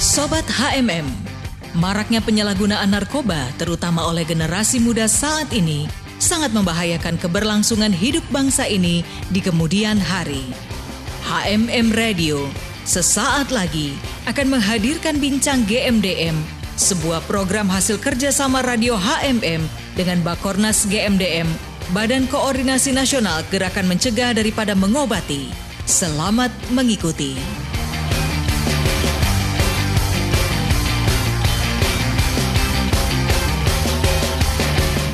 Sobat HMM, maraknya penyalahgunaan narkoba terutama oleh generasi muda saat ini sangat membahayakan keberlangsungan hidup bangsa ini di kemudian hari. HMM Radio sesaat lagi akan menghadirkan Bincang GMDM, sebuah program hasil kerjasama Radio HMM dengan Bakornas GMDM, Badan Koordinasi Nasional Gerakan Mencegah Daripada Mengobati. Selamat mengikuti.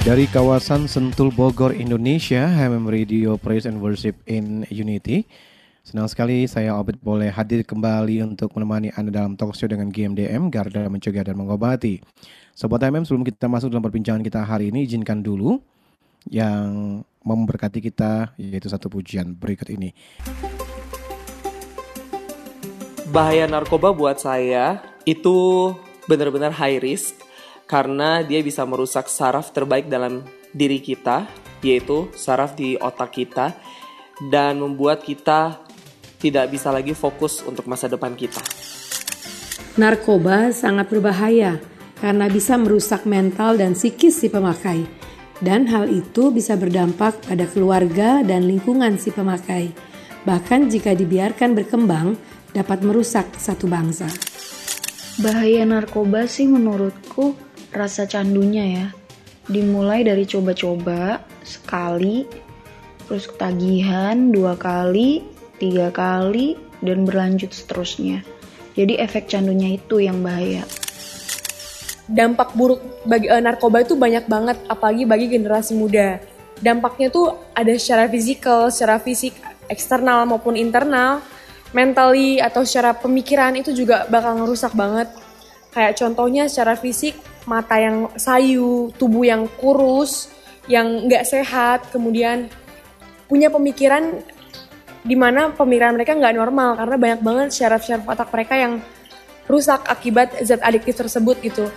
Dari kawasan Sentul Bogor, Indonesia, HMM Radio Praise and Worship in Unity. Senang sekali saya Obed boleh hadir kembali untuk menemani Anda dalam talk show dengan GMDM, Garda Mencegah dan Mengobati. Sobat HMM, sebelum kita masuk dalam perbincangan kita hari ini, izinkan dulu yang memberkati kita, yaitu satu pujian berikut ini. Bahaya narkoba buat saya itu benar-benar high risk karena dia bisa merusak saraf terbaik dalam diri kita, yaitu saraf di otak kita, dan membuat kita tidak bisa lagi fokus untuk masa depan kita. Narkoba sangat berbahaya karena bisa merusak mental dan psikis si pemakai, dan hal itu bisa berdampak pada keluarga dan lingkungan si pemakai. Bahkan jika dibiarkan berkembang, dapat merusak satu bangsa. Bahaya narkoba sih menurutku rasa candunya ya. Dimulai dari coba-coba sekali, terus ketagihan dua kali, tiga kali, dan berlanjut seterusnya. Jadi efek candunya itu yang bahaya. Dampak buruk bagi uh, narkoba itu banyak banget, apalagi bagi generasi muda. Dampaknya tuh ada secara fisikal, secara fisik, eksternal maupun internal, mentally atau secara pemikiran itu juga bakal ngerusak banget. Kayak contohnya secara fisik, mata yang sayu, tubuh yang kurus, yang nggak sehat, kemudian punya pemikiran di mana pemikiran mereka nggak normal karena banyak banget syaraf-syaraf otak mereka yang rusak akibat zat adiktif tersebut gitu.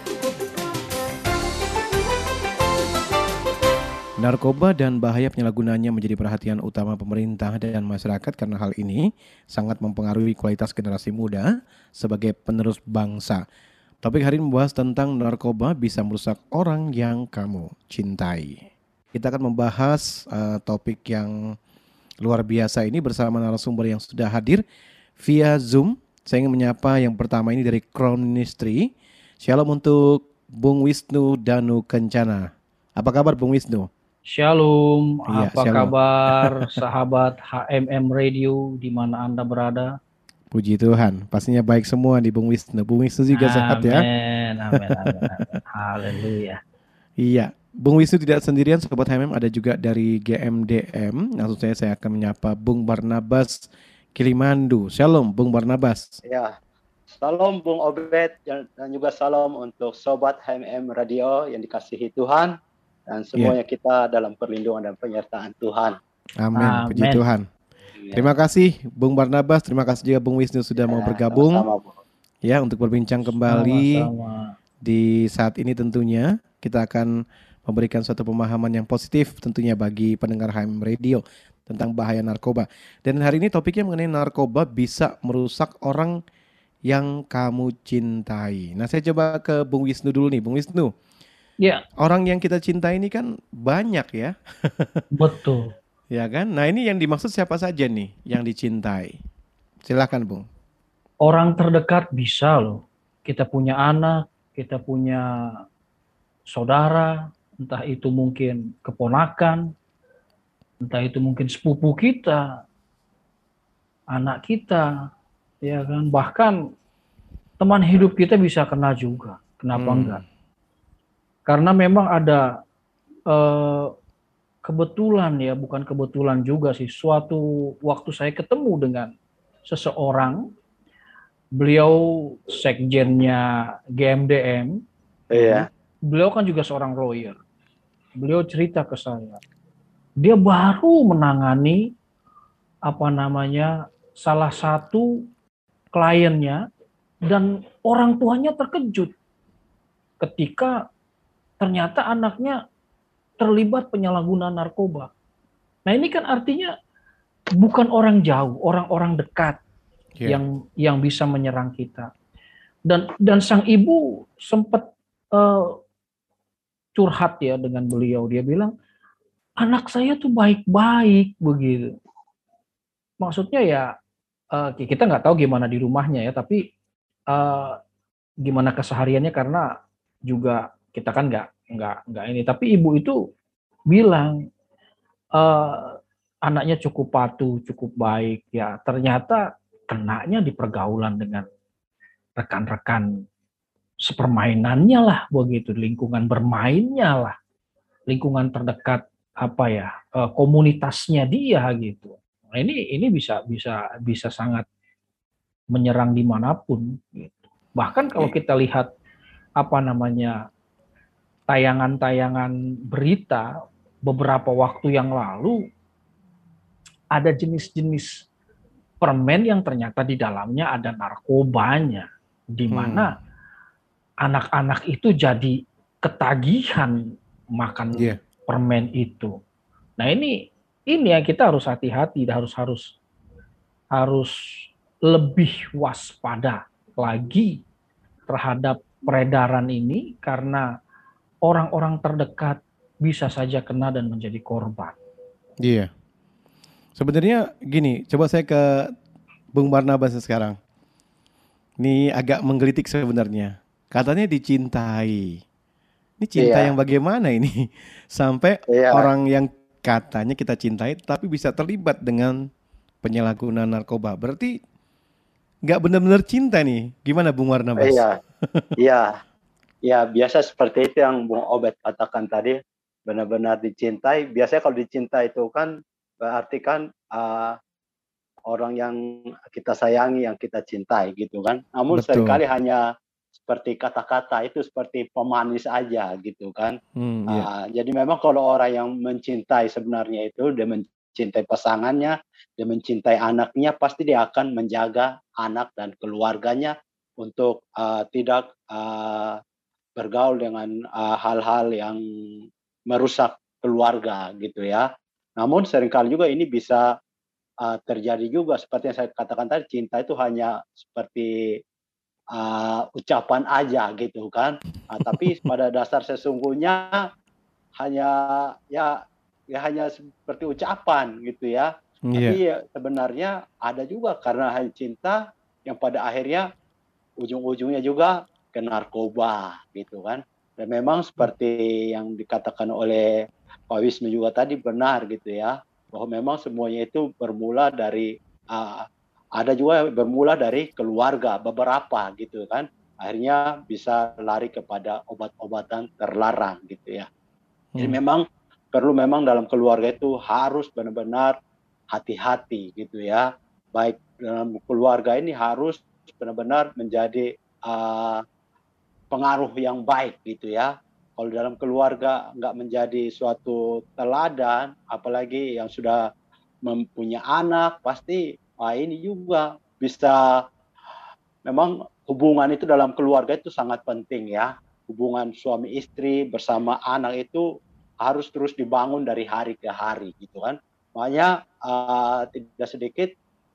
Narkoba dan bahaya penyalahgunanya menjadi perhatian utama pemerintah dan masyarakat karena hal ini sangat mempengaruhi kualitas generasi muda sebagai penerus bangsa. Topik hari ini membahas tentang narkoba bisa merusak orang yang kamu cintai. Kita akan membahas uh, topik yang luar biasa ini bersama narasumber yang sudah hadir via Zoom. Saya ingin menyapa yang pertama ini dari Crown Ministry. Shalom untuk Bung Wisnu Danu Kencana. Apa kabar Bung Wisnu? Shalom, iya, apa shalom. kabar sahabat HMM Radio di mana Anda berada? Puji Tuhan, pastinya baik semua di Bung Wisnu. Bung Wisnu juga amen, sehat ya. Amin, amin, amin. Haleluya. Iya, Bung Wisnu tidak sendirian, Sobat HMM ada juga dari GMDM. Langsung saya saya akan menyapa Bung Barnabas Kilimandu. Shalom, Bung Barnabas. Ya, Salam Bung Obed dan juga salam untuk Sobat HMM Radio yang dikasihi Tuhan dan semuanya ya. kita dalam perlindungan dan penyertaan Tuhan. Amin, Amin. puji Tuhan. Ya. Terima kasih Bung Barnabas, terima kasih juga Bung Wisnu sudah ya, mau bergabung. Sama-sama. Ya, untuk berbincang kembali sama-sama. di saat ini tentunya kita akan memberikan suatu pemahaman yang positif tentunya bagi pendengar HM Radio tentang bahaya narkoba. Dan hari ini topiknya mengenai narkoba bisa merusak orang yang kamu cintai. Nah, saya coba ke Bung Wisnu dulu nih, Bung Wisnu. Ya. Orang yang kita cintai ini kan banyak ya. Betul. Ya kan? Nah ini yang dimaksud siapa saja nih yang dicintai? Silakan Bung. Orang terdekat bisa loh. Kita punya anak, kita punya saudara, entah itu mungkin keponakan, entah itu mungkin sepupu kita, anak kita, ya kan? Bahkan teman hidup kita bisa kena juga. Kenapa hmm. enggak? Karena memang ada uh, kebetulan ya, bukan kebetulan juga sih. Suatu waktu saya ketemu dengan seseorang, beliau sekjennya GMDM. Iya. Beliau kan juga seorang lawyer. Beliau cerita ke saya, dia baru menangani apa namanya salah satu kliennya dan orang tuanya terkejut ketika ternyata anaknya terlibat penyalahgunaan narkoba. Nah ini kan artinya bukan orang jauh, orang-orang dekat yeah. yang yang bisa menyerang kita. dan dan sang ibu sempat uh, curhat ya dengan beliau dia bilang anak saya tuh baik-baik begitu maksudnya ya uh, kita nggak tahu gimana di rumahnya ya tapi uh, gimana kesehariannya karena juga kita kan nggak nggak nggak ini. Tapi ibu itu bilang uh, anaknya cukup patuh cukup baik. Ya ternyata kenanya di pergaulan dengan rekan-rekan sepermainannya lah begitu. Lingkungan bermainnya lah. Lingkungan terdekat apa ya eh, komunitasnya dia gitu. Nah, ini ini bisa bisa bisa sangat menyerang di mana pun gitu. Bahkan kalau kita lihat apa namanya tayangan-tayangan berita beberapa waktu yang lalu ada jenis-jenis permen yang ternyata di dalamnya ada narkobanya di mana hmm anak-anak itu jadi ketagihan makan yeah. permen itu. Nah ini ini yang kita harus hati-hati, harus harus harus lebih waspada lagi terhadap peredaran ini karena orang-orang terdekat bisa saja kena dan menjadi korban. Iya. Sebenarnya gini, coba saya ke Bung Barnabas sekarang. Ini agak menggelitik sebenarnya katanya dicintai. Ini cinta iya. yang bagaimana ini? Sampai iya. orang yang katanya kita cintai tapi bisa terlibat dengan penyalahgunaan narkoba. Berarti nggak benar-benar cinta nih. Gimana Bung Warna Bas? Iya. Iya. Ya biasa seperti itu yang Bung Obet katakan tadi benar-benar dicintai. Biasanya kalau dicintai itu kan berarti kan uh, orang yang kita sayangi, yang kita cintai gitu kan. Namun Betul. sering kali hanya seperti kata-kata itu seperti pemanis aja gitu kan. Hmm, yeah. uh, jadi memang kalau orang yang mencintai sebenarnya itu dia mencintai pasangannya, dia mencintai anaknya, pasti dia akan menjaga anak dan keluarganya untuk uh, tidak uh, bergaul dengan hal-hal uh, yang merusak keluarga gitu ya. Namun sering kali juga ini bisa uh, terjadi juga seperti yang saya katakan tadi cinta itu hanya seperti uh, ucapan aja gitu kan. Uh, tapi pada dasar sesungguhnya hanya ya ya hanya seperti ucapan gitu ya. Yeah. Tapi ya, sebenarnya ada juga karena hanya cinta yang pada akhirnya ujung-ujungnya juga ke narkoba gitu kan. Dan memang seperti yang dikatakan oleh Pak Wisnu juga tadi benar gitu ya bahwa memang semuanya itu bermula dari uh, ada juga bermula dari keluarga beberapa gitu kan akhirnya bisa lari kepada obat-obatan terlarang gitu ya jadi hmm. memang perlu memang dalam keluarga itu harus benar-benar hati-hati gitu ya baik dalam keluarga ini harus benar-benar menjadi uh, pengaruh yang baik gitu ya kalau dalam keluarga nggak menjadi suatu teladan apalagi yang sudah mempunyai anak pasti Nah, ini juga bisa memang hubungan itu dalam keluarga itu sangat penting ya. Hubungan suami istri bersama anak itu harus terus dibangun dari hari ke hari gitu kan. Makanya uh, tidak sedikit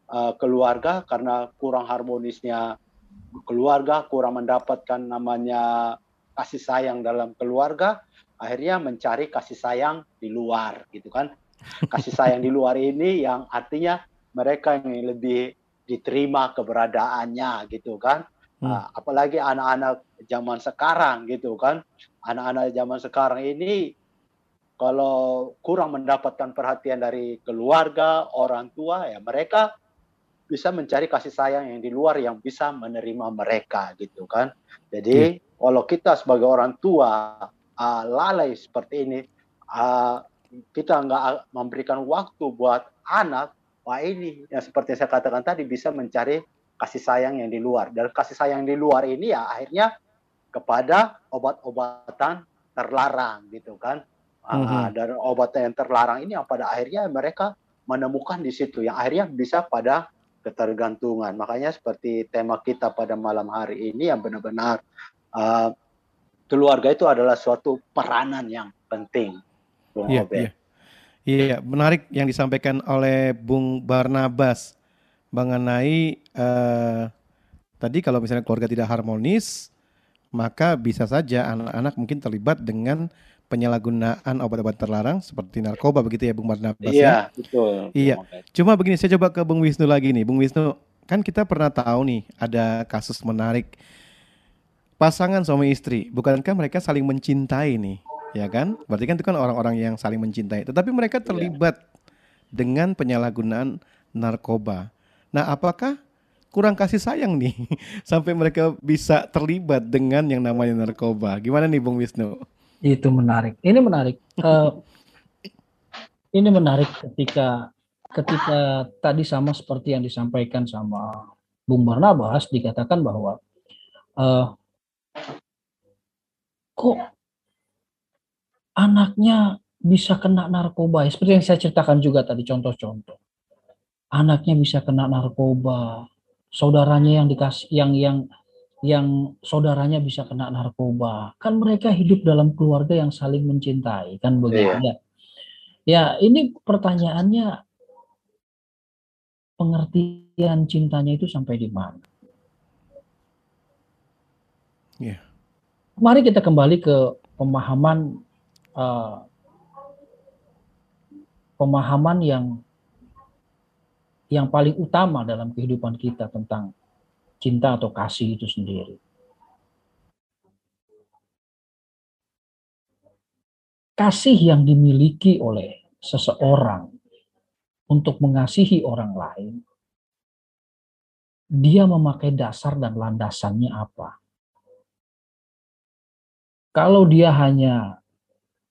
uh, keluarga karena kurang harmonisnya keluarga, kurang mendapatkan namanya kasih sayang dalam keluarga, akhirnya mencari kasih sayang di luar gitu kan. Kasih sayang di luar ini yang artinya mereka yang lebih diterima keberadaannya gitu kan. Hmm. Uh, apalagi anak-anak zaman sekarang gitu kan. Anak-anak zaman sekarang ini kalau kurang mendapatkan perhatian dari keluarga, orang tua ya mereka bisa mencari kasih sayang yang di luar yang bisa menerima mereka gitu kan. Jadi hmm. kalau kita sebagai orang tua uh, lalai seperti ini, uh, kita nggak memberikan waktu buat anak, wah ini yang seperti saya katakan tadi bisa mencari kasih sayang yang di luar. Dan kasih sayang di luar ini ya akhirnya kepada obat-obatan terlarang gitu kan. Mm -hmm. dan obatan yang terlarang ini yang pada akhirnya mereka menemukan di situ yang akhirnya bisa pada ketergantungan. Makanya seperti tema kita pada malam hari ini yang benar-benar uh, keluarga itu adalah suatu peranan yang penting. Bung yeah, Yeah. Iya, menarik yang disampaikan oleh Bung Barnabas mengenai uh, tadi kalau misalnya keluarga tidak harmonis, maka bisa saja anak-anak mungkin terlibat dengan penyalahgunaan obat-obat terlarang seperti narkoba begitu ya Bung Barnabas Iya, ya? betul. Iya. Cuma begini, saya coba ke Bung Wisnu lagi nih. Bung Wisnu, kan kita pernah tahu nih ada kasus menarik pasangan suami istri. Bukankah mereka saling mencintai nih, ya kan? Berarti kan itu kan orang-orang yang saling mencintai. Tetapi mereka terlibat dengan penyalahgunaan narkoba. Nah, apakah kurang kasih sayang nih sampai mereka bisa terlibat dengan yang namanya narkoba? Gimana nih, Bung Wisnu? Itu menarik. Ini menarik. Eh, ini menarik ketika ketika tadi sama seperti yang disampaikan sama Bung Barnabas dikatakan bahwa eh, kok anaknya bisa kena narkoba ya seperti yang saya ceritakan juga tadi contoh-contoh anaknya bisa kena narkoba saudaranya yang dikasih yang yang yang saudaranya bisa kena narkoba kan mereka hidup dalam keluarga yang saling mencintai kan begitu Iya. ya ya ini pertanyaannya pengertian cintanya itu sampai di mana Iya. mari kita kembali ke pemahaman eh, pemahaman yang yang paling utama dalam kehidupan kita tentang cinta atau kasih itu sendiri. Kasih yang dimiliki oleh seseorang untuk mengasihi orang lain, dia memakai dasar dan landasannya apa? Kalau dia hanya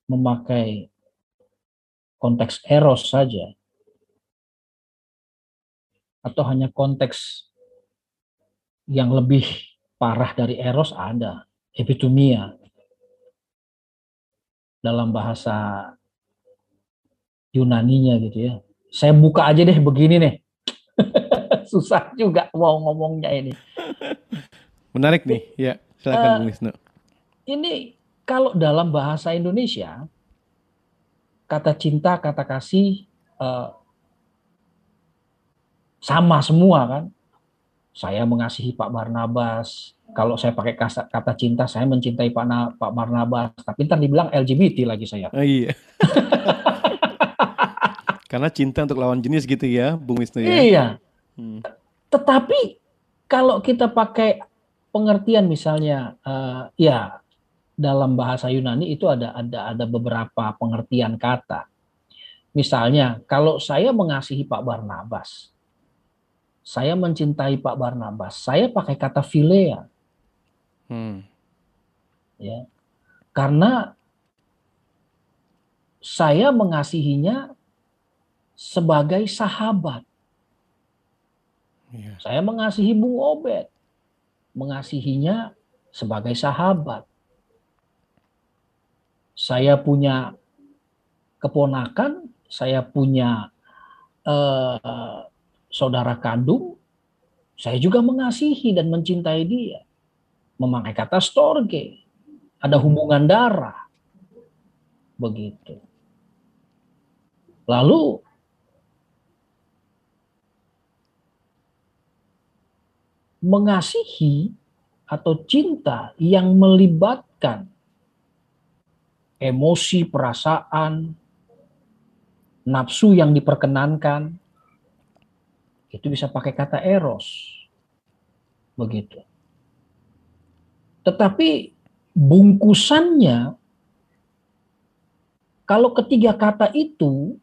memakai konteks eros saja, atau hanya konteks yang lebih parah dari eros ada, epitumia. Dalam bahasa Yunaninya gitu ya. Saya buka aja deh begini nih. Susah juga mau ngomongnya ini. Menarik nih. Ya, silakan Eh, Bung Wisnu. Ini kalau dalam bahasa Indonesia, kata cinta, kata kasih eh, sama semua kan. Saya mengasihi Pak Barnabas. Kalau saya pakai kasa- kata cinta, saya mencintai Pak, Na- Pak Barnabas. Tapi ntar dibilang LGBT lagi saya. Oh, iya. Karena cinta untuk lawan jenis gitu ya, Bung Wisnu ya. Iya. Hmm. Tetapi kalau kita pakai pengertian misalnya, eh, ya dalam bahasa Yunani itu ada ada ada beberapa pengertian kata. Misalnya, kalau saya mengasihi Pak Barnabas, saya mencintai Pak Barnabas, saya pakai kata philea, Hmm. ya, karena saya mengasihinya sebagai sahabat. Iya. Saya mengasihi Bung Obed, mengasihinya sebagai sahabat. Saya punya keponakan, saya punya eh, saudara kandung, saya juga mengasihi dan mencintai dia. Memakai kata storge, ada hubungan darah. Begitu. Lalu mengasihi atau cinta yang melibatkan emosi, perasaan, nafsu yang diperkenankan, itu bisa pakai kata eros. Begitu. Tetapi bungkusannya, kalau ketiga kata itu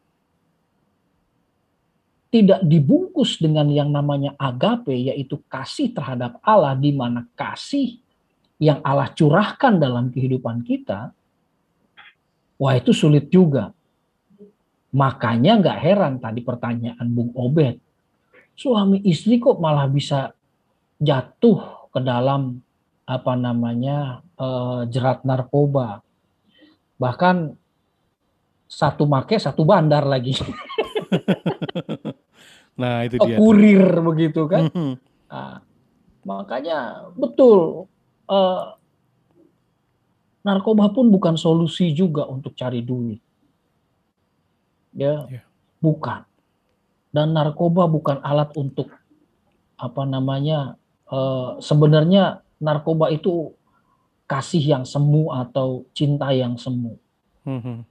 tidak dibungkus dengan yang namanya agape, yaitu kasih terhadap Allah, di mana kasih yang Allah curahkan dalam kehidupan kita, wah itu sulit juga. Makanya nggak heran tadi pertanyaan Bung Obed, suami istri kok malah bisa jatuh ke dalam apa namanya eh, jerat narkoba, bahkan satu make satu bandar lagi. Nah, itu Oh, dia. tuh. kurir begitu kan. Mhm. Nah, makanya betul eh, narkoba pun bukan solusi juga untuk cari duit. Ya, Ya. bukan. Dan narkoba bukan alat untuk apa namanya uh, sebenarnya narkoba itu kasih yang semu atau cinta yang semu. Hmm.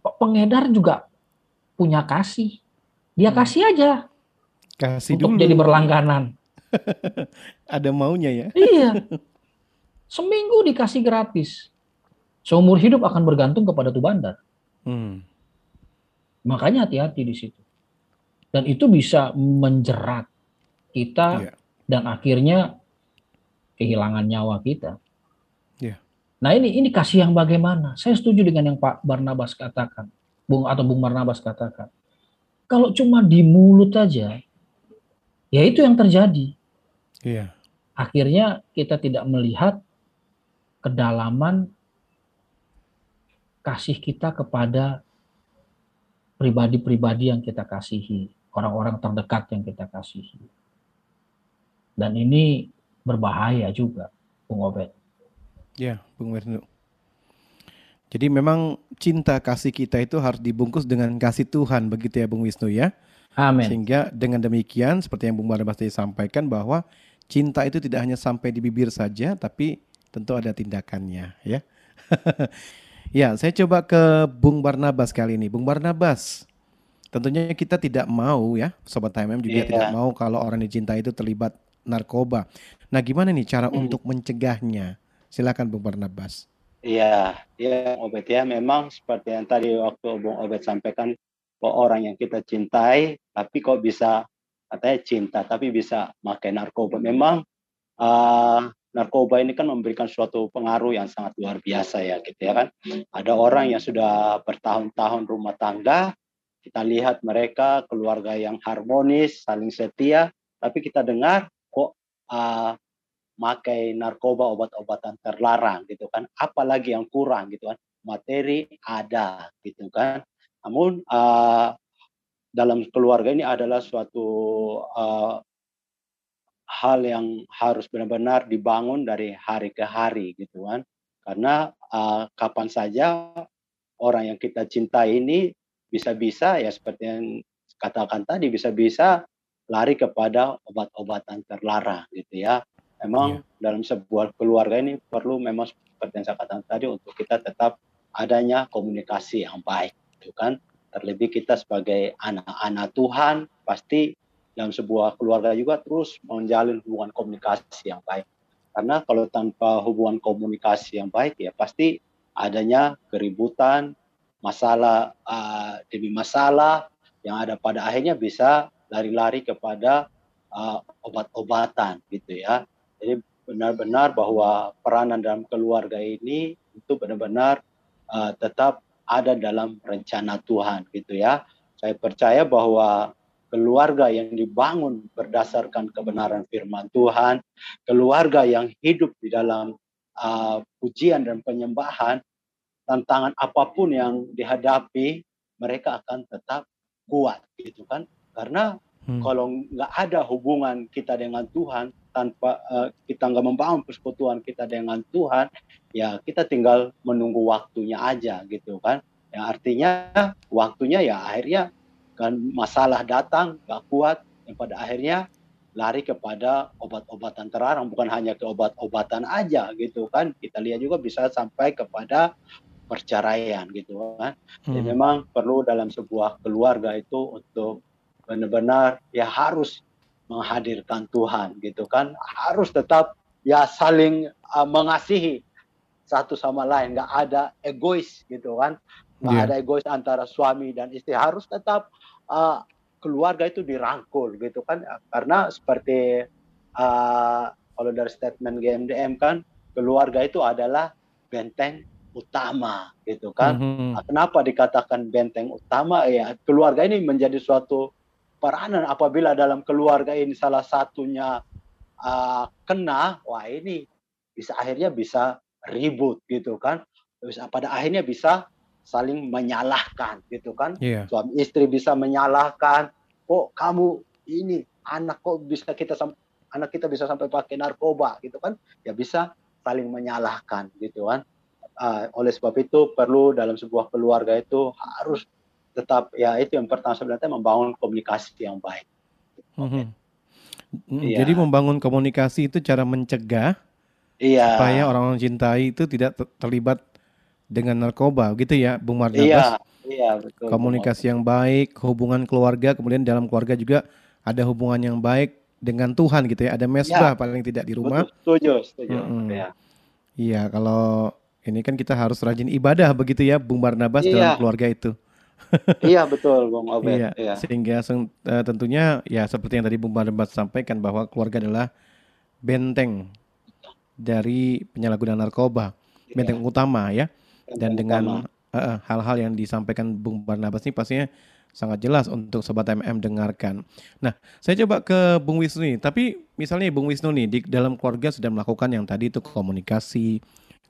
Pengedar juga punya kasih. Dia hmm. kasih aja. Kasih untuk dulu. jadi berlangganan. Ada maunya ya? Iya. Seminggu dikasih gratis. Seumur hidup akan bergantung kepada tuh bandar. Hmm. Makanya hati-hati di situ. Dan itu bisa menjerat kita yeah. dan akhirnya kehilangan nyawa kita. Yeah. Nah ini ini kasih yang bagaimana? Saya setuju dengan yang Pak Barnabas katakan, Bung atau Bung Barnabas katakan. Kalau cuma di mulut aja, ya itu yang terjadi. Yeah. Akhirnya kita tidak melihat kedalaman kasih kita kepada pribadi-pribadi yang kita kasihi, orang-orang terdekat yang kita kasihi. Dan ini berbahaya juga, Bung Obed. Ya, Bung Wisnu. Jadi memang cinta kasih kita itu harus dibungkus dengan kasih Tuhan, begitu ya Bung Wisnu ya? Amin. Sehingga dengan demikian, seperti yang Bung Barnabas tadi sampaikan bahwa cinta itu tidak hanya sampai di bibir saja, tapi tentu ada tindakannya ya. ya, saya coba ke Bung Barnabas kali ini. Bung Barnabas, tentunya kita tidak mau ya, Sobat HMM juga yeah. tidak mau kalau orang dicintai itu terlibat narkoba. Nah, gimana nih cara hmm. untuk mencegahnya? Silakan Bung Barnabas. Iya, ya Obed ya memang seperti yang tadi waktu Bung Obed sampaikan bahwa orang yang kita cintai tapi kok bisa katanya cinta tapi bisa pakai narkoba. Memang uh, narkoba ini kan memberikan suatu pengaruh yang sangat luar biasa ya gitu ya kan. Ada orang yang sudah bertahun-tahun rumah tangga, kita lihat mereka keluarga yang harmonis, saling setia, tapi kita dengar kok uh, makai narkoba obat-obatan terlarang gitu kan. Apalagi yang kurang gitu kan. Materi ada gitu kan. Namun uh, dalam keluarga ini adalah suatu uh, hal yang harus benar-benar dibangun dari hari ke hari gitu kan. Karena uh, kapan saja orang yang kita cintai ini bisa-bisa ya seperti yang katakan tadi bisa-bisa lari kepada obat-obatan terlarang gitu ya Memang yeah. dalam sebuah keluarga ini perlu memang seperti yang saya katakan tadi untuk kita tetap adanya komunikasi yang baik, itu kan. Terlebih kita sebagai anak-anak Tuhan pasti dalam sebuah keluarga juga terus menjalin hubungan komunikasi yang baik. Karena kalau tanpa hubungan komunikasi yang baik ya pasti adanya keributan, masalah uh, demi masalah yang ada pada akhirnya bisa lari-lari kepada uh, obat-obatan gitu ya. Jadi benar-benar bahwa peranan dalam keluarga ini itu benar-benar uh, tetap ada dalam rencana Tuhan gitu ya. Saya percaya bahwa keluarga yang dibangun berdasarkan kebenaran firman Tuhan, keluarga yang hidup di dalam uh, pujian dan penyembahan, tantangan apa pun yang dihadapi, mereka akan tetap kuat gitu kan. Karena hmm. kalau nggak ada hubungan kita dengan Tuhan, tanpa uh, kita nggak membangun persekutuan kita dengan Tuhan, ya kita tinggal menunggu waktunya aja gitu kan. Yang artinya waktunya ya akhirnya kan masalah datang nggak kuat, yang pada akhirnya lari kepada obat-obatan terlarang, bukan hanya ke obat-obatan aja gitu kan. Kita lihat juga bisa sampai kepada perceraian gitu kan. Hmm. Jadi memang perlu dalam sebuah keluarga itu untuk benar-benar ya harus menghadirkan Tuhan gitu kan harus tetap ya saling uh, mengasihi satu sama lain nggak ada egois gitu kan nggak yeah. ada egois antara suami dan istri harus tetap uh, keluarga itu dirangkul gitu kan karena seperti uh, kalau dari statement GMDM kan keluarga itu adalah benteng utama gitu kan mm -hmm. kenapa dikatakan benteng utama ya keluarga ini menjadi suatu peranan apabila dalam keluarga ini salah satunya uh, kena, wah ini bisa akhirnya bisa ribut gitu kan, bisa pada akhirnya bisa saling menyalahkan gitu kan, yeah. suami istri bisa menyalahkan, kok kamu ini anak kok bisa kita anak kita bisa sampai pakai narkoba gitu kan, ya bisa saling menyalahkan gitu kan. Uh, oleh sebab itu perlu dalam sebuah keluarga itu harus tetap ya itu yang pertama sebenarnya membangun komunikasi yang baik. Mm -hmm. Mm, Iya. Jadi membangun komunikasi itu cara mencegah Iya. supaya orang-orang cintai itu tidak ter- terlibat dengan narkoba, gitu ya, Bung Marnabas. Iya, iya betul. Komunikasi yang baik, hubungan keluarga, kemudian dalam keluarga juga ada hubungan yang baik dengan Tuhan gitu ya. Ada mesbah paling tidak di rumah. Betul, setuju, setuju. Mm-mm. Iya. Iya, kalau ini kan kita harus rajin ibadah begitu ya, Bung Barnabas Iya. dalam keluarga itu. iya betul, Bung Obed. Iya, Iya. sehingga eh, tentunya ya seperti yang tadi Bung Barnabas sampaikan bahwa keluarga adalah benteng dari penyalahgunaan narkoba, benteng utama ya. Dan Benteng dengan utama. eh, eh, hal-hal yang disampaikan Bung Barnabas ini pastinya sangat jelas untuk sobat MM dengarkan. Nah, saya coba ke Bung Wisnu nih. Tapi misalnya Bung Wisnu nih di dalam keluarga sudah melakukan yang tadi itu komunikasi,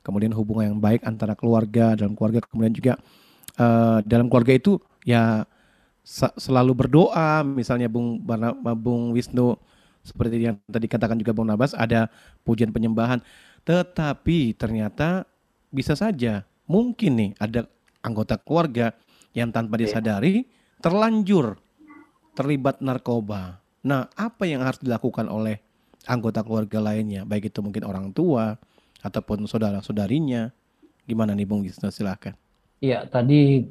kemudian hubungan yang baik antara keluarga dalam keluarga, kemudian juga eh, dalam keluarga itu ya selalu berdoa. Misalnya Bung Barna, Bung Wisnu seperti yang tadi katakan juga Bung Nabas ada pujian penyembahan. Tetapi ternyata bisa saja mungkin nih ada anggota keluarga yang tanpa disadari terlanjur terlibat narkoba. Nah, apa yang harus dilakukan oleh anggota keluarga lainnya, baik itu mungkin orang tua ataupun saudara-saudarinya? Gimana nih Bung Wisnu silahkan. Iya, tadi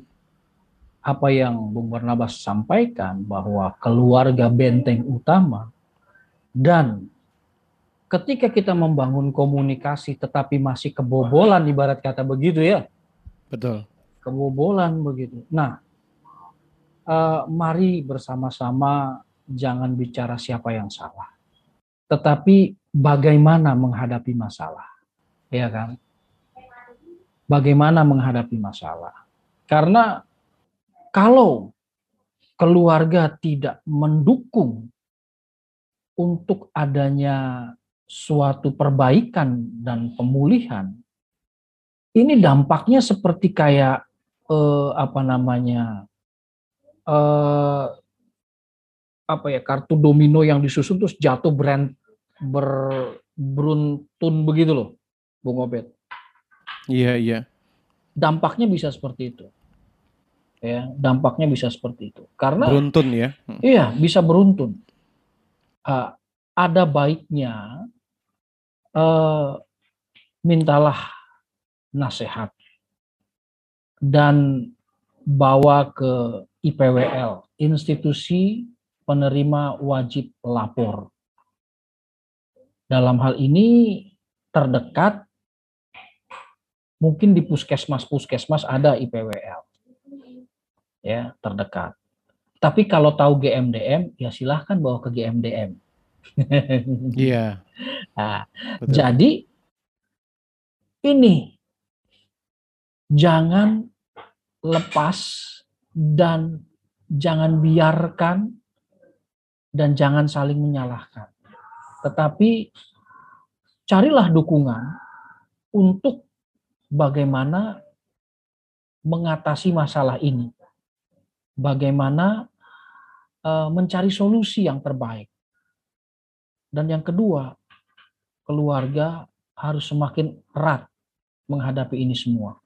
apa yang Bung Barnabas sampaikan bahwa keluarga benteng utama dan ketika kita membangun komunikasi tetapi masih kebobolan ibarat kata begitu ya, Betul. kebobolan begitu. Nah, eh, mari bersama-sama jangan bicara siapa yang salah, tetapi bagaimana menghadapi masalah, ya kan? Bagaimana menghadapi masalah? Karena kalau keluarga tidak mendukung untuk adanya suatu perbaikan dan pemulihan, ini dampaknya seperti kayak eh, apa namanya eh, apa ya kartu domino yang disusun terus jatuh brand ber, beruntun begitu loh, Bung Obed. Iya, iya. Dampaknya bisa seperti itu, ya dampaknya bisa seperti itu. Karena Beruntun ya. Hmm. Iya, bisa beruntun. Ah, ada baiknya eh, mintalah nasihat dan bawa ke IPWL, institusi penerima wajib lapor. Dalam hal ini terdekat mungkin di puskesmas-puskesmas ada IPWL. Ya, terdekat. Tapi kalau tahu GMDM, ya silahkan bawa ke GMDM. Iya. Nah, Betul. jadi ini jangan lepas dan jangan biarkan dan jangan saling menyalahkan. Tetapi carilah dukungan untuk bagaimana mengatasi masalah ini. Bagaimana eh, mencari solusi yang terbaik. Dan yang kedua, keluarga harus semakin erat menghadapi ini semua.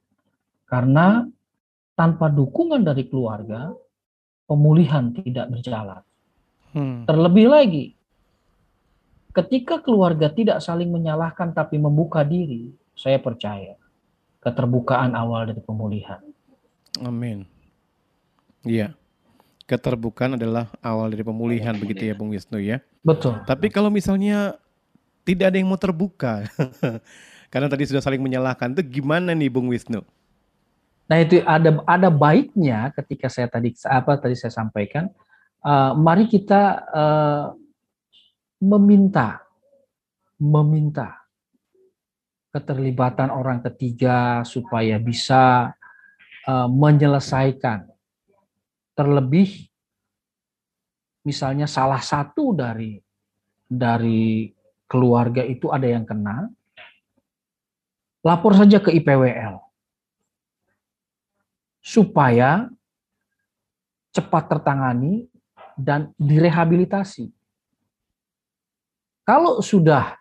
Karena tanpa dukungan dari keluarga, pemulihan tidak berjalan. Hmm. Terlebih lagi, ketika keluarga tidak saling menyalahkan tapi membuka diri, saya percaya keterbukaan awal dari pemulihan. Amin. Iya. Keterbukaan adalah awal dari pemulihan begitu ya Bung Wisnu ya. Betul. Tapi kalau misalnya tidak ada yang mau terbuka, karena tadi sudah saling menyalahkan, itu gimana nih Bung Wisnu? Nah itu ada ada baiknya ketika saya tadi apa tadi saya sampaikan, eh, mari kita eh, meminta meminta keterlibatan orang ketiga supaya bisa eh, menyelesaikan terlebih misalnya salah satu dari dari keluarga itu ada yang kena lapor saja ke IPWL supaya cepat tertangani dan direhabilitasi. Kalau sudah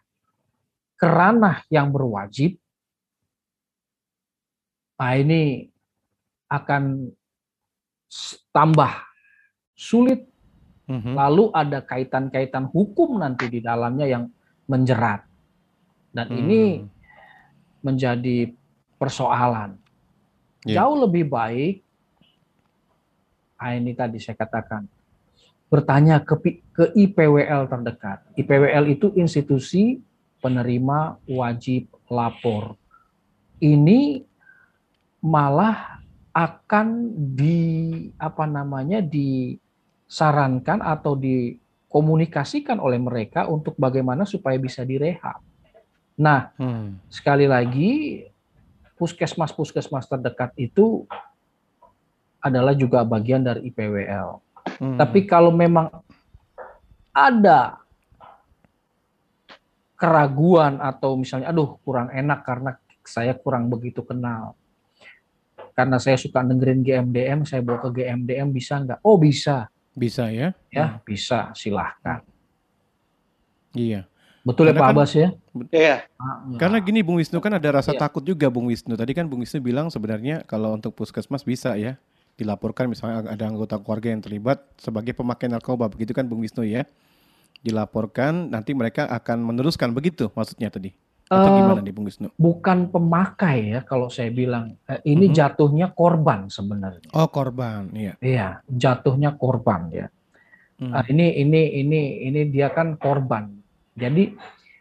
keranah yang berwajib, nah ini akan tambah sulit hmm. lalu ada kaitan-kaitan hukum nanti di dalamnya yang menjerat. Dan hmm. ini menjadi persoalan. Yeah. Jauh lebih baik, ah ini tadi saya katakan, bertanya ke, ke IPWL terdekat. IPWL itu institusi penerima wajib lapor. Ini malah akan di apa namanya disarankan atau dikomunikasikan oleh mereka untuk bagaimana supaya bisa direhab. Nah, hmm. sekali lagi puskesmas-puskesmas terdekat itu adalah juga bagian dari IPWL. Hmm. Tapi kalau memang ada keraguan atau misalnya aduh kurang enak karena saya kurang begitu kenal. Karena saya suka dengerin GMDM saya bawa ke GMDM bisa nggak? Oh bisa. Bisa ya? Ya hmm. bisa. Silahkan. Iya. Betul ya Pak kan, Abbas ya? Iya. Ah, karena gini Bung Wisnu kan ada rasa iya. takut juga Bung Wisnu. Tadi kan Bung Wisnu bilang sebenarnya kalau untuk puskesmas bisa ya dilaporkan misalnya ada anggota keluarga yang terlibat sebagai pemakai narkoba. Begitu kan Bung Wisnu ya dilaporkan nanti mereka akan meneruskan begitu maksudnya tadi atau uh, gimana nih Bung Wisnu? Bukan pemakai ya kalau saya bilang eh, ini uh-huh. jatuhnya korban sebenarnya. Oh korban, iya. Iya jatuhnya korban ya. Hmm. Uh, ini ini ini ini dia kan korban. Jadi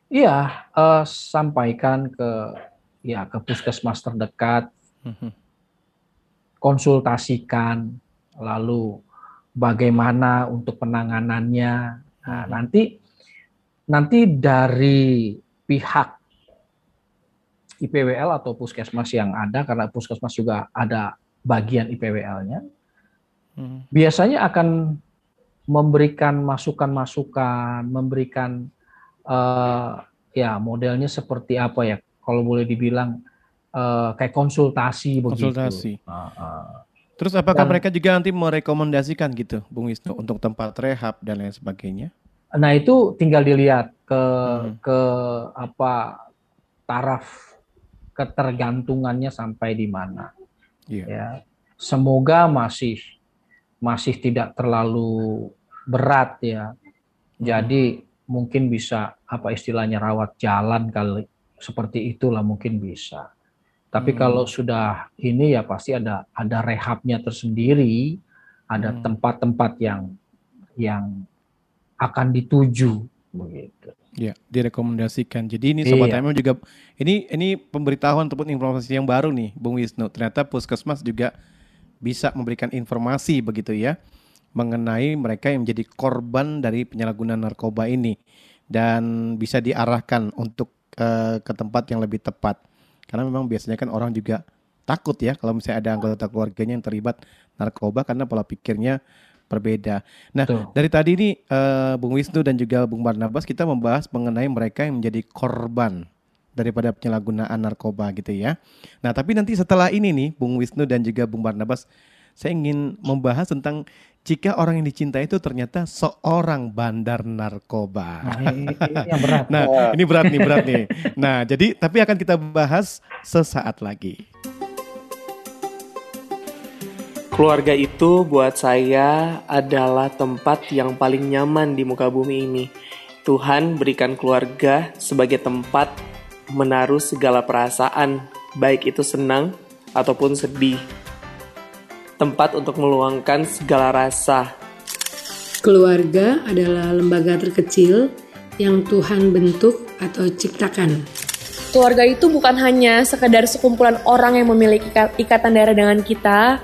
iya uh, sampaikan ke ya ke puskesmas terdekat. Uh-huh konsultasikan, lalu bagaimana untuk penanganannya. Nah, nanti nanti dari pihak IPWL atau puskesmas yang ada, karena puskesmas juga ada bagian IPWL-nya, hmm. biasanya akan memberikan masukan-masukan, memberikan uh, ya modelnya seperti apa ya, kalau boleh dibilang uh, kayak konsultasi begitu. Konsultasi. Uh, uh. Terus apakah dan, mereka juga nanti merekomendasikan gitu, Bung Wisnu, untuk tempat rehab dan lain sebagainya? Nah itu tinggal dilihat ke hmm. ke apa taraf ketergantungannya sampai di mana. Yeah. Ya, semoga masih masih tidak terlalu berat ya. Hmm. Jadi mungkin bisa apa istilahnya rawat jalan kali seperti itulah mungkin bisa. Tapi hmm. kalau sudah ini ya pasti ada ada rehabnya tersendiri, ada hmm. tempat-tempat hmm. yang yang akan dituju begitu. Ya, direkomendasikan. Jadi ini sobat iya. juga ini ini pemberitahuan ataupun informasi yang baru nih, Bung Wisnu. Ternyata Puskesmas juga bisa memberikan informasi begitu ya mengenai mereka yang menjadi korban dari penyalahgunaan narkoba ini dan bisa diarahkan untuk uh, ke tempat yang lebih tepat. Karena memang biasanya kan orang juga takut ya kalau misalnya ada anggota keluarganya yang terlibat narkoba karena pola pikirnya berbeda. Nah, Tuh. dari tadi ini uh, Bung Wisnu dan juga Bung Barnabas kita membahas mengenai mereka yang menjadi korban daripada penyalahgunaan narkoba gitu ya. Nah, tapi nanti setelah ini nih Bung Wisnu dan juga Bung Barnabas saya ingin membahas tentang jika orang yang dicintai itu ternyata seorang bandar narkoba. Nah, ini, ini berat. nah, ini berat nih, berat nih. Nah, jadi tapi akan kita bahas sesaat lagi. Keluarga itu buat saya adalah tempat yang paling nyaman di muka bumi ini. Tuhan berikan keluarga sebagai tempat menaruh segala perasaan, baik itu senang ataupun sedih tempat untuk meluangkan segala rasa. Keluarga adalah lembaga terkecil yang Tuhan bentuk atau ciptakan. Keluarga itu bukan hanya sekedar sekumpulan orang yang memiliki ikatan darah dengan kita,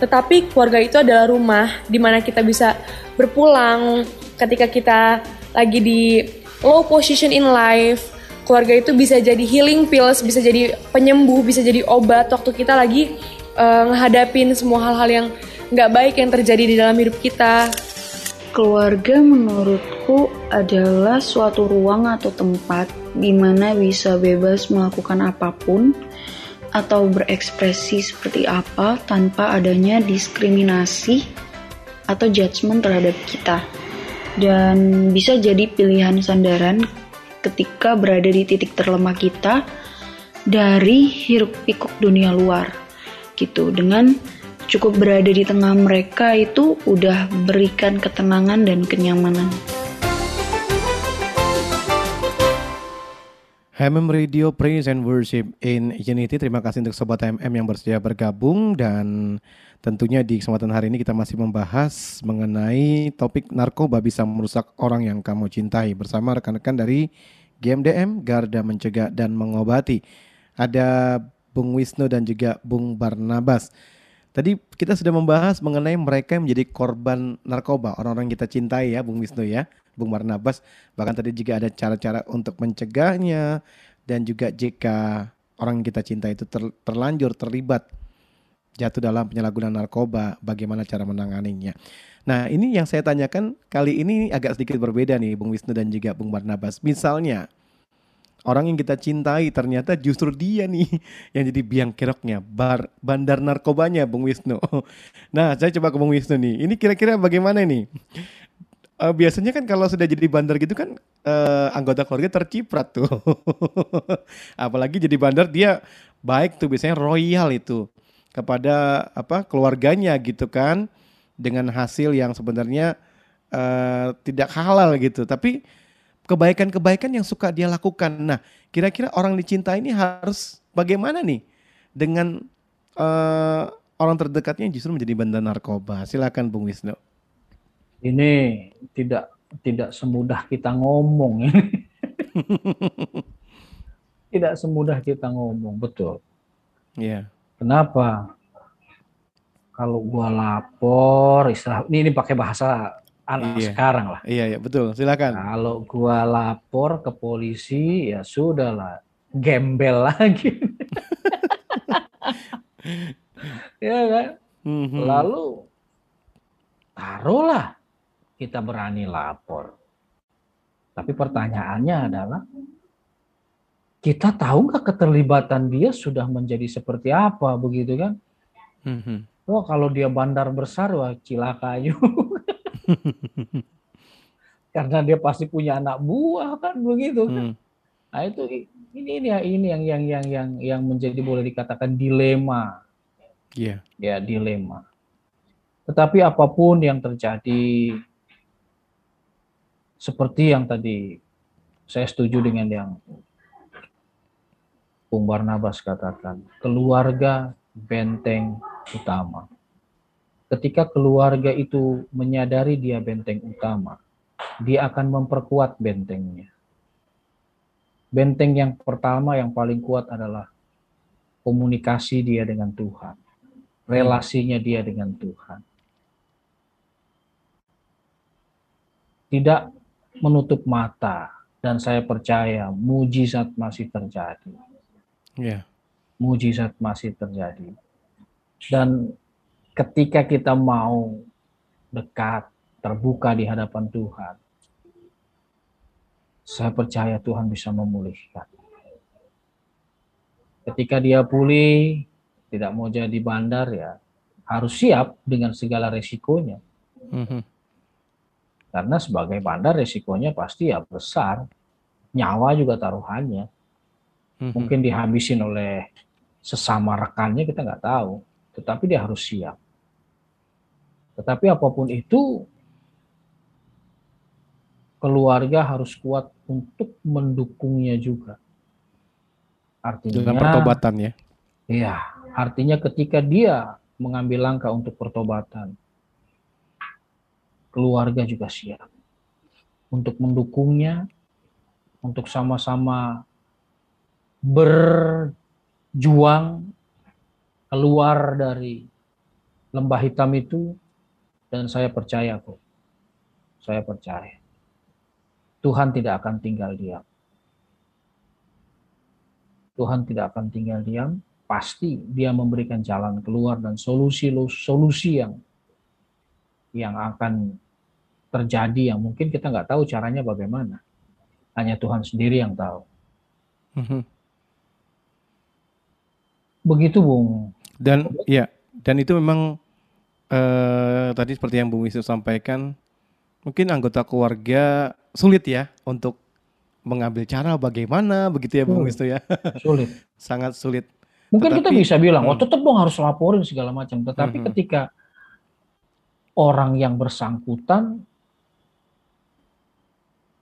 tetapi keluarga itu adalah rumah di mana kita bisa berpulang ketika kita lagi di low position in life. Keluarga itu bisa jadi healing pills, bisa jadi penyembuh, bisa jadi obat waktu kita lagi uh, ngehadapin semua hal-hal yang nggak baik yang terjadi di dalam hidup kita. Keluarga menurutku adalah suatu ruang atau tempat di mana bisa bebas melakukan apa pun atau berekspresi seperti apa tanpa adanya diskriminasi atau judgement terhadap kita. Dan bisa jadi pilihan sandaran ketika berada di titik terlemah kita dari hiruk pikuk dunia luar gitu dengan cukup berada di tengah mereka itu udah berikan ketenangan dan kenyamanan. HMM Radio Praise and Worship in Unity. Terima kasih untuk Sobat HMM yang bersedia bergabung dan tentunya di kesempatan hari ini kita masih membahas mengenai topik narkoba bisa merusak orang yang kamu cintai bersama rekan-rekan dari GMDM Garda Mencegah dan Mengobati. Ada Bung Wisnu dan juga Bung Barnabas. Tadi kita sudah membahas mengenai mereka yang menjadi korban narkoba, orang-orang kita cintai ya Bung Wisnu ya. Bung Barnabas. Bahkan tadi juga ada cara-cara untuk mencegahnya dan juga jika orang yang kita cinta itu ter, terlanjur terlibat jatuh dalam penyalahgunaan narkoba, bagaimana cara menanganinya. Nah, ini yang saya tanyakan kali ini agak sedikit berbeda nih Bung Wisnu dan juga Bung Barnabas. Misalnya orang yang kita cintai ternyata justru dia nih yang jadi biang keroknya, bar, bandar narkobanya Bung Wisnu. Nah, saya coba ke Bung Wisnu nih. Ini kira-kira bagaimana nih? uh, biasanya kan kalau sudah jadi bandar gitu kan uh, anggota keluarga terciprat tuh. Apalagi jadi bandar dia baik tuh biasanya royal itu kepada apa keluarganya gitu kan dengan hasil yang sebenarnya uh, tidak halal gitu. Tapi kebaikan-kebaikan yang suka dia lakukan. Nah, kira-kira orang dicinta ini harus bagaimana nih dengan uh, orang terdekatnya justru menjadi bandar narkoba. Silakan Bung Wisnu ini tidak tidak semudah kita ngomong ini. tidak semudah kita ngomong, betul. Iya. Yeah. Kenapa? Kalau gua lapor, istilah ini, ini pakai bahasa anak iya. sekarang lah. Iya, iya, betul. Silakan. Kalau gua lapor ke polisi, ya sudahlah, gembel lagi. ya kan? Mm -hmm. Lalu taruhlah kita berani lapor. Tapi pertanyaannya adalah, kita tahu nggak keterlibatan dia sudah menjadi seperti apa begitu kan? Mm-hmm. Oh kalau dia bandar besar wah cilaka juga. Karena dia pasti punya anak buah kan begitu kan. Mm. Nah itu ini ini ini yang yang yang yang yang menjadi boleh dikatakan dilema. Iya. Yeah. Ya dilema. Tetapi apa pun yang terjadi seperti yang tadi saya setuju dengan yang Bung Barnabas katakan, keluarga benteng utama. Ketika keluarga itu menyadari dia benteng utama, dia akan memperkuat bentengnya. Benteng yang pertama yang paling kuat adalah komunikasi dia dengan Tuhan, relasinya dia dengan Tuhan. Tidak menutup mata dan saya percaya mujizat masih terjadi. Yeah. Mujizat masih terjadi. Dan ketika kita mau dekat, terbuka di hadapan Tuhan, saya percaya Tuhan bisa memulihkan. Ketika dia pulih, tidak mau jadi bandar ya, harus siap dengan segala resikonya. Mm -hmm. Karena sebagai bandar resikonya pasti ya besar. Nyawa juga taruhannya. Hmm. Mungkin dihabisin oleh sesama rekannya kita nggak tahu. Tetapi dia harus siap. Tetapi apa pun itu, keluarga harus kuat untuk mendukungnya juga. Artinya dalam pertobatan ya. Iya, artinya ketika dia mengambil langkah untuk pertobatan, keluarga juga siap untuk mendukungnya, untuk sama-sama berjuang keluar dari lembah hitam itu dan saya percaya kok. Saya percaya. Tuhan tidak akan tinggal diam. Tuhan tidak akan tinggal diam, pasti dia memberikan jalan keluar dan solusi-solusi yang yang akan terjadi yang mungkin kita nggak tahu caranya bagaimana. Hanya Tuhan sendiri yang tahu. Mhm. Begitu, Bung. Dan ya, dan itu memang eh, tadi seperti yang Bung Wisnu sampaikan, mungkin anggota keluarga sulit ya untuk mengambil cara bagaimana begitu ya Bung Wisnu ya. Sulit. Sangat sulit. Mungkin kita Tetapi- bisa bilang, oh hmm. tetap dong harus laporin segala macam. Tetapi Mhm. ketika orang yang bersangkutan,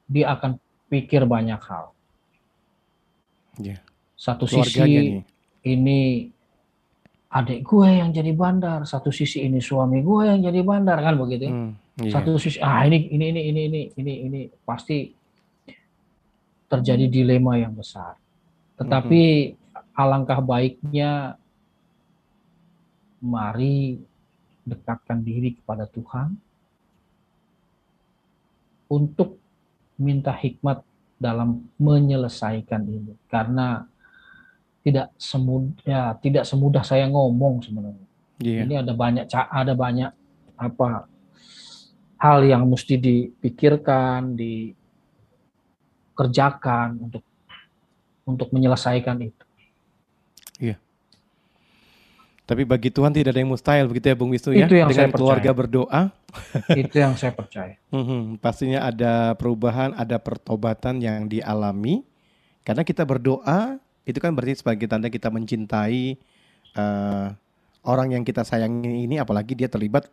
dia akan pikir banyak hal. Iya. Satu Keluarganya sisi nih. ini adik gue yang jadi bandar, satu sisi ini suami gue yang jadi bandar kan begitu. ya. Hmm, iya. Satu sisi ah ini ini ini ini ini ini ini pasti terjadi dilema yang besar. Tetapi alangkah baiknya mari dekatkan diri kepada Tuhan untuk minta hikmat dalam menyelesaikan ini karena tidak semudah ya, tidak semudah saya ngomong sebenarnya. Iya. Ini ada banyak ada banyak apa hal yang mesti dipikirkan, dikerjakan untuk untuk menyelesaikan itu. Tapi bagi Tuhan tidak ada yang mustahil begitu ya Bung Wisnu ya. Yang Dengan percaya. keluarga berdoa, itu yang saya percaya. mhm, pastinya ada perubahan, ada pertobatan yang dialami. Karena kita berdoa, itu kan berarti sebagai tanda kita mencintai eh, orang yang kita sayangi ini, apalagi dia terlibat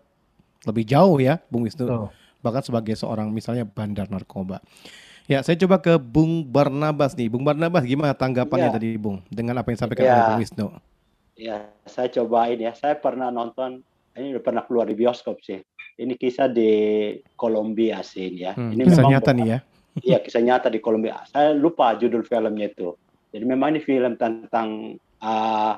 lebih jauh ya, Bung Wisnu. Tuh. Bahkan sebagai seorang misalnya bandar narkoba. Ya, saya coba ke Bung Barnabas nih. Bung Barnabas, gimana tanggapannya Ya. tadi, Bung? Dengan apa yang disampaikan Ya. oleh Bung Wisnu? Ya, saya cobain ya. Saya pernah nonton, ini udah pernah keluar di bioskop sih. Ini kisah di Kolombia sih ini ya. Hmm, ini kisah memang nyata nih ya. Iya, kisah nyata di Kolombia. Saya lupa judul filmnya itu. Jadi memang ini film tentang ah,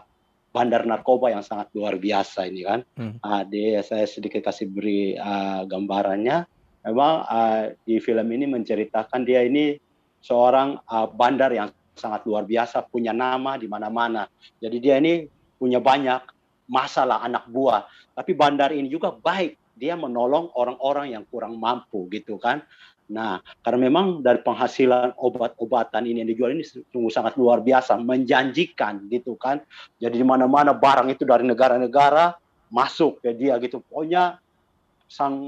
bandar narkoba yang sangat luar biasa ini kan. Hmm. Ah, dia saya sedikit kasih beri ah, gambarannya. Memang ah, di film ini menceritakan dia ini seorang ah, bandar yang sangat luar biasa, punya nama di mana-mana. Jadi dia ini punya banyak masalah anak buah. Tapi bandar ini juga baik. Dia menolong orang-orang yang kurang mampu gitu kan. Nah, karena memang dari penghasilan obat-obatan ini yang dijual ini sungguh sangat luar biasa, menjanjikan gitu kan. Jadi di mana-mana barang itu dari negara-negara masuk ke dia gitu. Pokoknya sang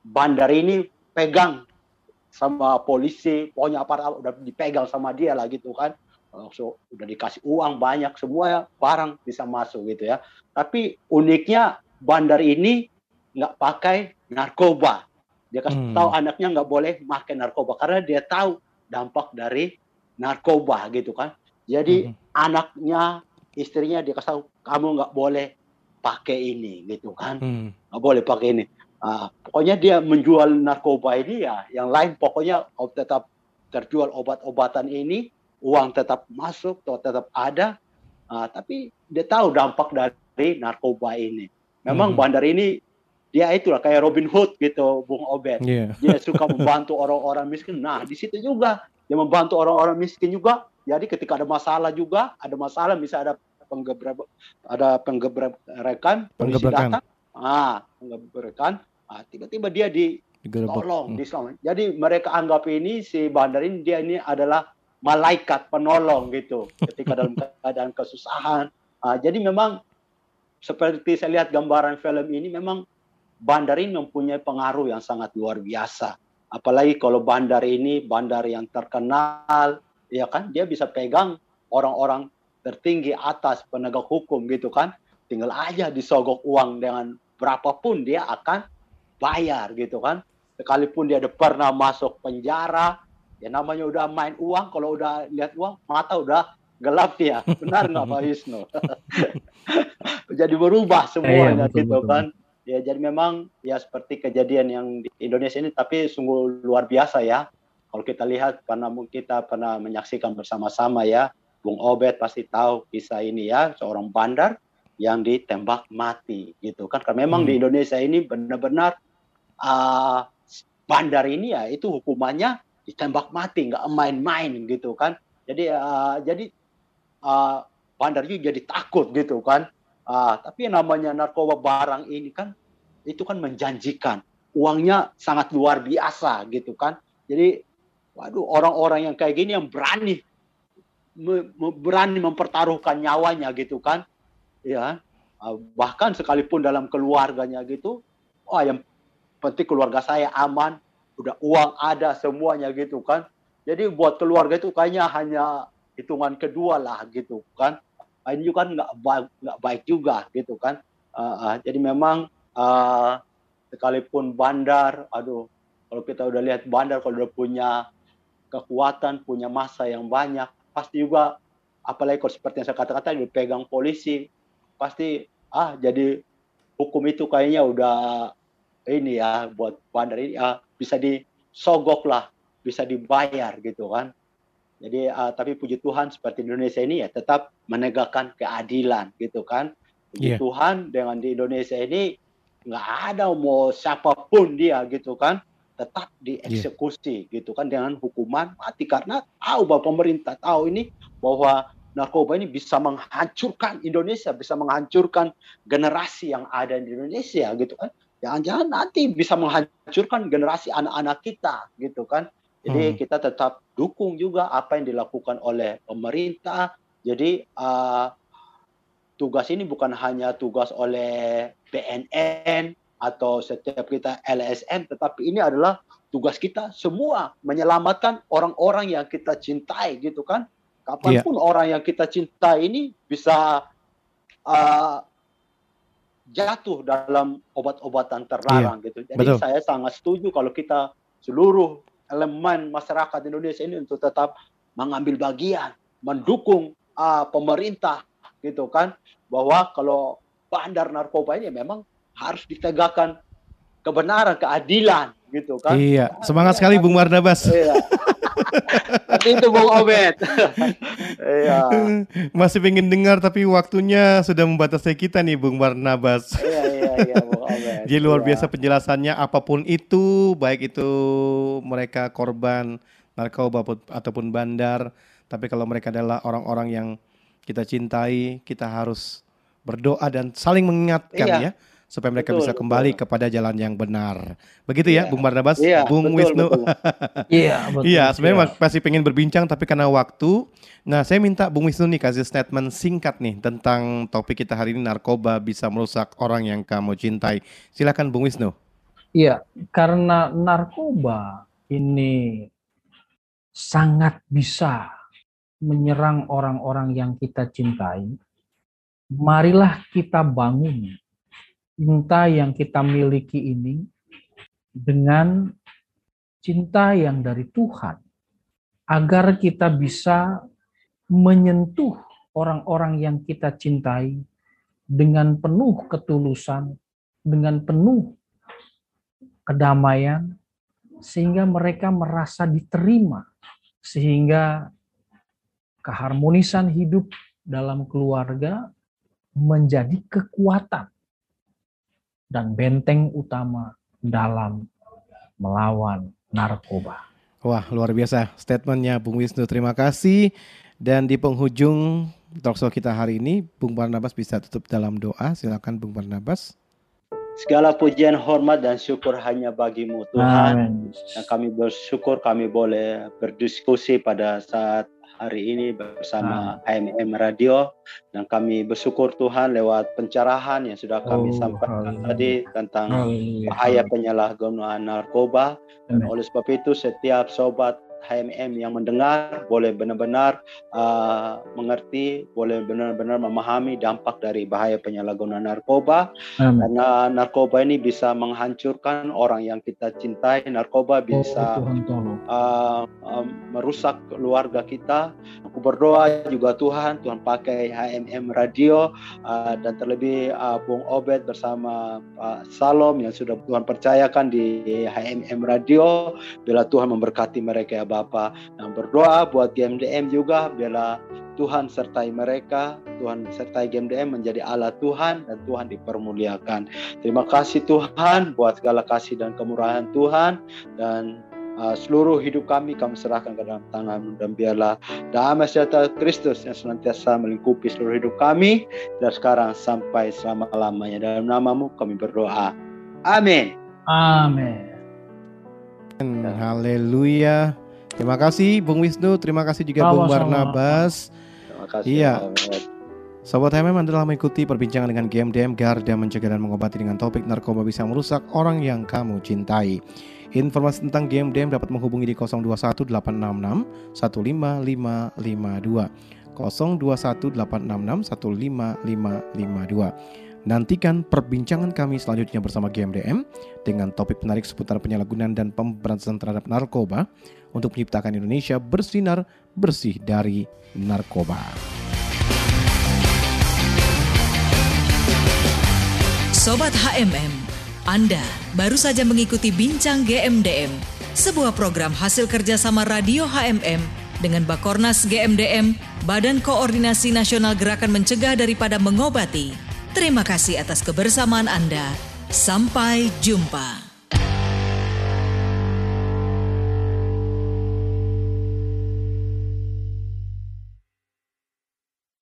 bandar ini pegang sama polisi, pokoknya apa udah dipegang sama dia lah gitu kan. So, udah dikasih uang banyak, semua barang bisa masuk gitu ya. Tapi uniknya bandar ini nggak pakai narkoba. Dia kasih Hmm. tahu anaknya nggak boleh pakai narkoba karena dia tahu dampak dari narkoba gitu kan. Jadi Mhm. anaknya, istrinya dia kasih tahu kamu nggak boleh pakai ini gitu kan, Hmm. nggak boleh pakai ini. Ah, pokoknya dia menjual narkoba ini ya, yang lain pokoknya kalau tetap terjual obat-obatan ini, uang tetap masuk, atau tetap ada. Ah, tapi dia tahu dampak dari narkoba ini. Memang Mhm. bandar ini dia itulah kayak Robin Hood gitu, Bung Obed Iya. dia suka membantu orang-orang miskin. Nah, di situ juga dia membantu orang-orang miskin juga. Jadi ketika ada masalah juga, ada masalah misalnya ada penggebrek ada penggebrekan, Penggebrekan. ah, penggebrekan, ah, tiba-tiba dia Digerebek. ditolong, Hmm. diselamat. Jadi mereka anggap ini si bandar ini dia ini adalah malaikat penolong gitu ketika dalam keadaan kesusahan. Ah, jadi memang seperti saya lihat gambaran film ini memang bandar ini mempunyai pengaruh yang sangat luar biasa. Apalagi kalau bandar ini bandar yang terkenal, ya kan, dia bisa pegang orang-orang tertinggi atas penegak hukum gitu kan. Tinggal aja disogok uang dengan berapapun dia akan bayar gitu kan. Sekalipun dia ada pernah masuk penjara, ya namanya udah main uang, kalau udah lihat uang, mata udah gelap ya. Benar nggak Pak Wisnu? Jadi berubah semuanya Iya, betul, gitu betul. kan. Ya jadi memang ya seperti kejadian yang di Indonesia ini tapi sungguh luar biasa ya. Kalau kita lihat pernah kita pernah menyaksikan bersama-sama ya, Bung Obed pasti tahu kisah ini ya, seorang bandar yang ditembak mati gitu kan. Karena memang Hmm. di Indonesia ini benar-benar ah, bandar ini ya itu hukumannya ditembak mati, nggak main-main gitu kan. Jadi ah, jadi ah, bandar juga jadi takut gitu kan. Ah, tapi namanya narkoba barang ini kan itu kan menjanjikan uangnya sangat luar biasa gitu kan. Jadi waduh orang-orang yang kayak gini yang berani me- me- berani mempertaruhkan nyawanya gitu kan. Ya. Ah, bahkan sekalipun dalam keluarganya gitu, oh yang penting keluarga saya aman, udah uang ada semuanya gitu kan. Jadi buat keluarga itu kayaknya hanya hitungan kedua lah gitu kan. Ini juga kan nggak baik nggak baik juga gitu kan. Uh, uh, jadi memang uh, sekalipun bandar aduh kalau kita udah lihat bandar kalau udah punya kekuatan punya masa yang banyak pasti juga apalagi kalau seperti yang saya katakan dipegang polisi pasti ah jadi hukum itu kayaknya udah ini ya buat bandar ini ah, bisa disogok lah bisa dibayar gitu kan jadi uh, tapi puji Tuhan seperti Indonesia ini ya tetap menegakkan keadilan gitu kan. Puji yeah. Tuhan dengan di Indonesia ini nggak ada mau siapa pun dia gitu kan tetap dieksekusi yeah. gitu kan dengan hukuman mati karena tahu bahwa pemerintah tahu ini bahwa narkoba ini bisa menghancurkan Indonesia, bisa menghancurkan generasi yang ada di Indonesia gitu kan. Jangan-jangan nanti bisa menghancurkan generasi anak-anak kita gitu kan. Jadi hmm. kita tetap dukung juga apa yang dilakukan oleh pemerintah. Jadi uh, tugas ini bukan hanya tugas oleh BNN atau setiap kita LSM, tetapi ini adalah tugas kita semua menyelamatkan orang-orang yang kita cintai gitu kan. Kapan pun yeah. orang yang kita cintai ini bisa uh, jatuh dalam obat-obatan terlarang yeah. gitu. Jadi Betul. saya sangat setuju kalau kita seluruh elemen masyarakat Indonesia ini untuk tetap mengambil bagian, mendukung uh, pemerintah gitu kan, bahwa kalau bandar narkoba ini memang harus ditegakkan kebenaran, keadilan gitu kan. Iya, semangat sekali Bung Marnabas. Iya. tapi itu Bung Obed. iya. Masih pengen dengar tapi waktunya sudah membatasi kita nih Bung Barnabas. iya, iya, iya Bung Obed. Jadi luar iya. biasa penjelasannya apa pun itu, baik itu mereka korban narkoba ataupun bandar, tapi kalau mereka adalah orang-orang yang kita cintai, kita harus berdoa dan saling mengingatkan iya. ya supaya mereka betul, bisa kembali betul. kepada jalan yang benar. Begitu ya, ya Bung Barnabas, ya, Bung betul, Wisnu. Iya, betul. Iya, sebenarnya ya. masih pengen berbincang tapi karena waktu. Nah, saya minta Bung Wisnu nih kasih statement singkat nih tentang topik kita hari ini narkoba bisa merusak orang yang kamu cintai. Silakan Bung Wisnu. Iya, karena narkoba ini sangat bisa menyerang orang-orang yang kita cintai. Marilah kita bangun cinta yang kita miliki ini dengan cinta yang dari Tuhan, agar kita bisa menyentuh orang-orang yang kita cintai dengan penuh ketulusan, dengan penuh kedamaian, sehingga mereka merasa diterima, sehingga keharmonisan hidup dalam keluarga menjadi kekuatan dan benteng utama dalam melawan narkoba. Wah, luar biasa statementnya Bung Wisnu. Terima kasih. Dan di penghujung talkshow kita hari ini, Bung Barnabas bisa tutup dalam doa. Silakan Bung Barnabas. Segala pujian, hormat, dan syukur hanya bagimu Tuhan. Amen. Dan kami bersyukur kami boleh berdiskusi pada saat hari ini bersama ah. AMM Radio dan kami bersyukur Tuhan lewat pencerahan yang sudah kami oh, sampaikan tadi tentang bahaya penyalahgunaan narkoba. Dan oleh sebab itu setiap sobat HMM yang mendengar boleh benar-benar uh, mengerti, boleh benar-benar memahami dampak dari bahaya penyalahgunaan narkoba. Amin. Karena narkoba ini bisa menghancurkan orang yang kita cintai. Narkoba oh, bisa oh, uh, um, merusak keluarga kita. Aku berdoa juga Tuhan, Tuhan pakai HMM Radio uh, dan terlebih uh, Bung Obed bersama Pak Salom yang sudah Tuhan percayakan di HMM Radio. Bila Tuhan memberkati mereka ya Bapa. Nah, berdoa buat GMDM juga biarlah Tuhan sertai mereka, Tuhan sertai GMDM menjadi Allah Tuhan dan Tuhan dipermuliakan. Terima kasih Tuhan buat segala kasih dan kemurahan Tuhan dan uh, seluruh hidup kami kami serahkan ke dalam tangan dan biarlah damai sejahtera Kristus yang senantiasa melingkupi seluruh hidup kami dan sekarang sampai selama-lamanya dalam namamu kami berdoa. Amin. Amin. Haleluya. Terima kasih Bung Wisnu, terima kasih juga Bung Barnabas. Terima kasih. Iya. Sobat HMM adalah mengikuti perbincangan dengan GMDM Garda mencegah dan mengobati dengan topik narkoba bisa merusak orang yang kamu cintai. Informasi tentang GMDM dapat menghubungi di 021 866 15552. 0218661552. Nantikan perbincangan kami selanjutnya bersama GMDM dengan topik menarik seputar penyalahgunaan dan pemberantasan terhadap narkoba untuk menciptakan Indonesia bersinar bersih dari narkoba. Sobat HMM, Anda baru saja mengikuti Bincang GMDM, sebuah program hasil kerjasama Radio HMM dengan Bakornas GMDM, Badan Koordinasi Nasional Gerakan Mencegah Daripada Mengobati. Terima kasih atas kebersamaan Anda. Sampai jumpa.